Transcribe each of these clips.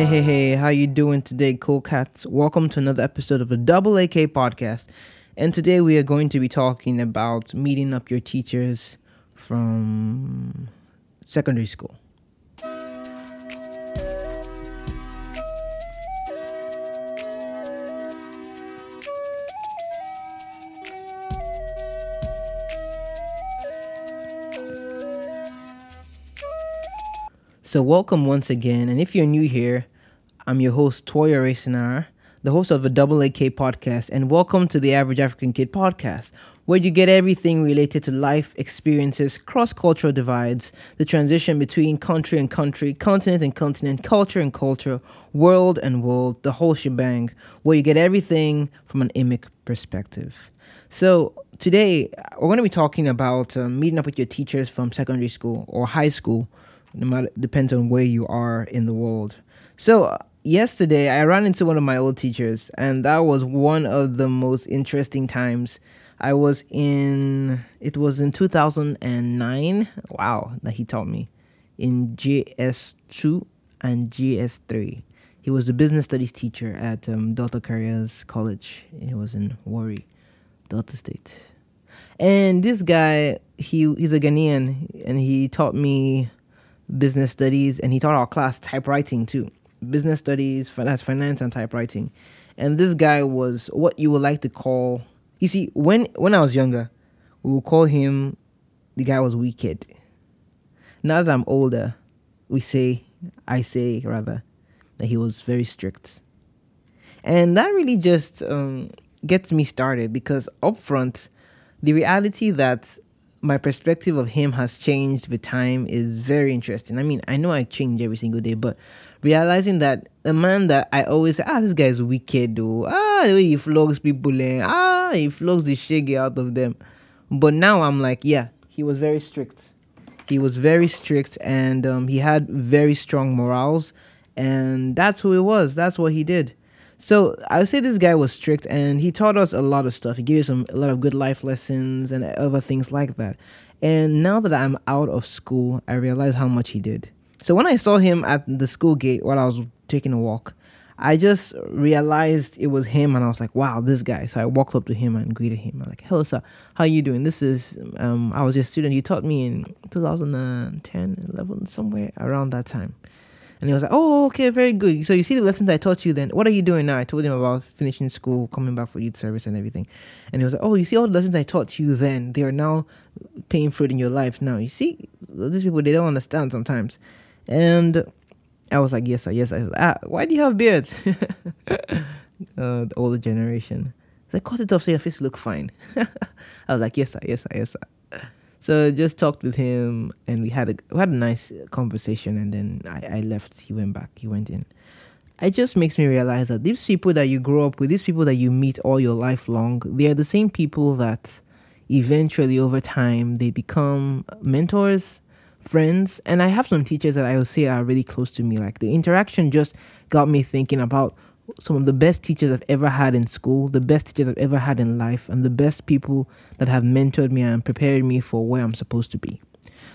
Hey, hey, hey, how you doing today, cool cats? Welcome to another episode of the Double AK podcast. And today we are going to be talking about meeting up your teachers from secondary school. So, welcome once again. And if you're new here, I'm your host, Toya Rasinar, the host of the Double AK podcast. And welcome to the Average African Kid podcast, where you get everything related to life experiences, cross cultural divides, the transition between country and country, continent and continent, culture and culture, world and world, the whole shebang, where you get everything from an emic perspective. So, today we're going to be talking about uh, meeting up with your teachers from secondary school or high school no matter depends on where you are in the world. So yesterday I ran into one of my old teachers, and that was one of the most interesting times. I was in it was in 2009. Wow, that he taught me in JS2 and JS3. He was the business studies teacher at um, Delta Careers College. He was in Warri, Delta State. And this guy, he he's a Ghanaian, and he taught me business studies, and he taught our class typewriting too. Business studies, finance, finance, and typewriting. And this guy was what you would like to call. You see, when when I was younger, we would call him. The guy was wicked. Now that I'm older, we say, I say rather, that he was very strict. And that really just um, gets me started because up front, the reality that my perspective of him has changed with time is very interesting. I mean, I know I change every single day, but realizing that a man that I always say, ah, this guy is wicked, though. Ah, the way he flogs people, eh? ah, he flogs the shaggy out of them. But now I'm like, yeah, he was very strict. He was very strict, and um, he had very strong morals, and that's who he was. That's what he did. So I would say this guy was strict and he taught us a lot of stuff. He gave us some a lot of good life lessons and other things like that. And now that I'm out of school, I realize how much he did. So when I saw him at the school gate while I was taking a walk, I just realized it was him and I was like, wow, this guy. So I walked up to him and greeted him. I'm like, hello, sir. How are you doing? This is, um, I was your student. You taught me in 2010, 11, somewhere around that time. And he was like, "Oh, okay, very good. So you see the lessons I taught you then. What are you doing now?" I told him about finishing school, coming back for youth service, and everything. And he was like, "Oh, you see all the lessons I taught you then. They are now paying fruit in your life now. You see, these people they don't understand sometimes." And I was like, "Yes, sir. Yes, sir." Ah, why do you have beards? uh, the older generation. It's like, cut it off so your face look fine. I was like, yes, sir, yes, sir, yes, sir. So just talked with him, and we had a we had a nice conversation. And then I, I left. He went back. He went in. It just makes me realize that these people that you grow up with, these people that you meet all your life long, they are the same people that eventually over time they become mentors, friends. And I have some teachers that I would say are really close to me. Like the interaction just got me thinking about some of the best teachers I've ever had in school, the best teachers I've ever had in life, and the best people that have mentored me and prepared me for where I'm supposed to be.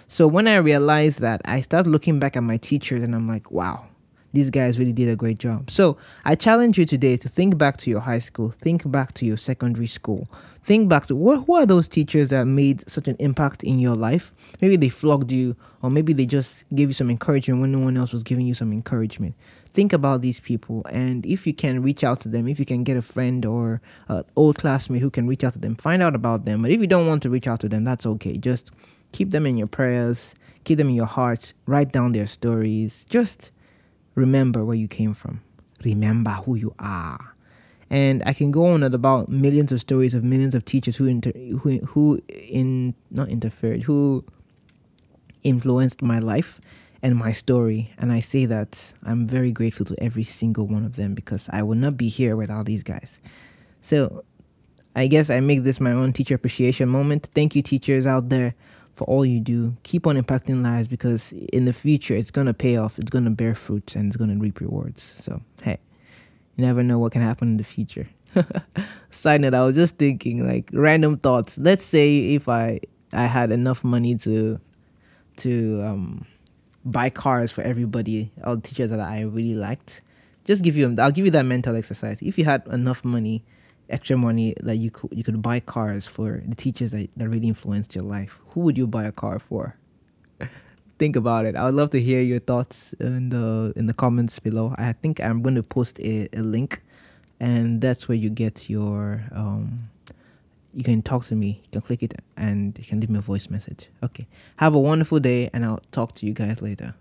So when I realized that, I started looking back at my teachers and I'm like, wow, these guys really did a great job. So I challenge you today to think back to your high school, think back to your secondary school, think back to what, who are those teachers that made such an impact in your life? Maybe they flogged you, or maybe they just gave you some encouragement when no one else was giving you some encouragement think about these people and if you can reach out to them if you can get a friend or an old classmate who can reach out to them find out about them but if you don't want to reach out to them that's okay just keep them in your prayers keep them in your hearts, write down their stories just remember where you came from remember who you are and I can go on about millions of stories of millions of teachers who inter- who who in not interfered who influenced my life and my story. And I say that I'm very grateful to every single one of them because I would not be here without these guys. So I guess I make this my own teacher appreciation moment. Thank you, teachers out there, for all you do. Keep on impacting lives because in the future it's to pay off, it's to bear fruits and it's to reap rewards. So, hey, you never know what can happen in the future. Side note, I was just thinking like random thoughts. Let's say if I I had enough money to to um buy cars for everybody, all teachers that I really liked. Just give you, I'll give you that mental exercise. If you had enough money, extra money that you could you could buy cars for the teachers that, that really influenced your life, who would you buy a car for? Think about it. I would love to hear your thoughts in the in the comments below. I think I'm going to post a, a link, and that's where you get your um. You can talk to me. You can click it, and you can leave me a voice message. Okay. Have a wonderful day, and I'll talk to you guys later.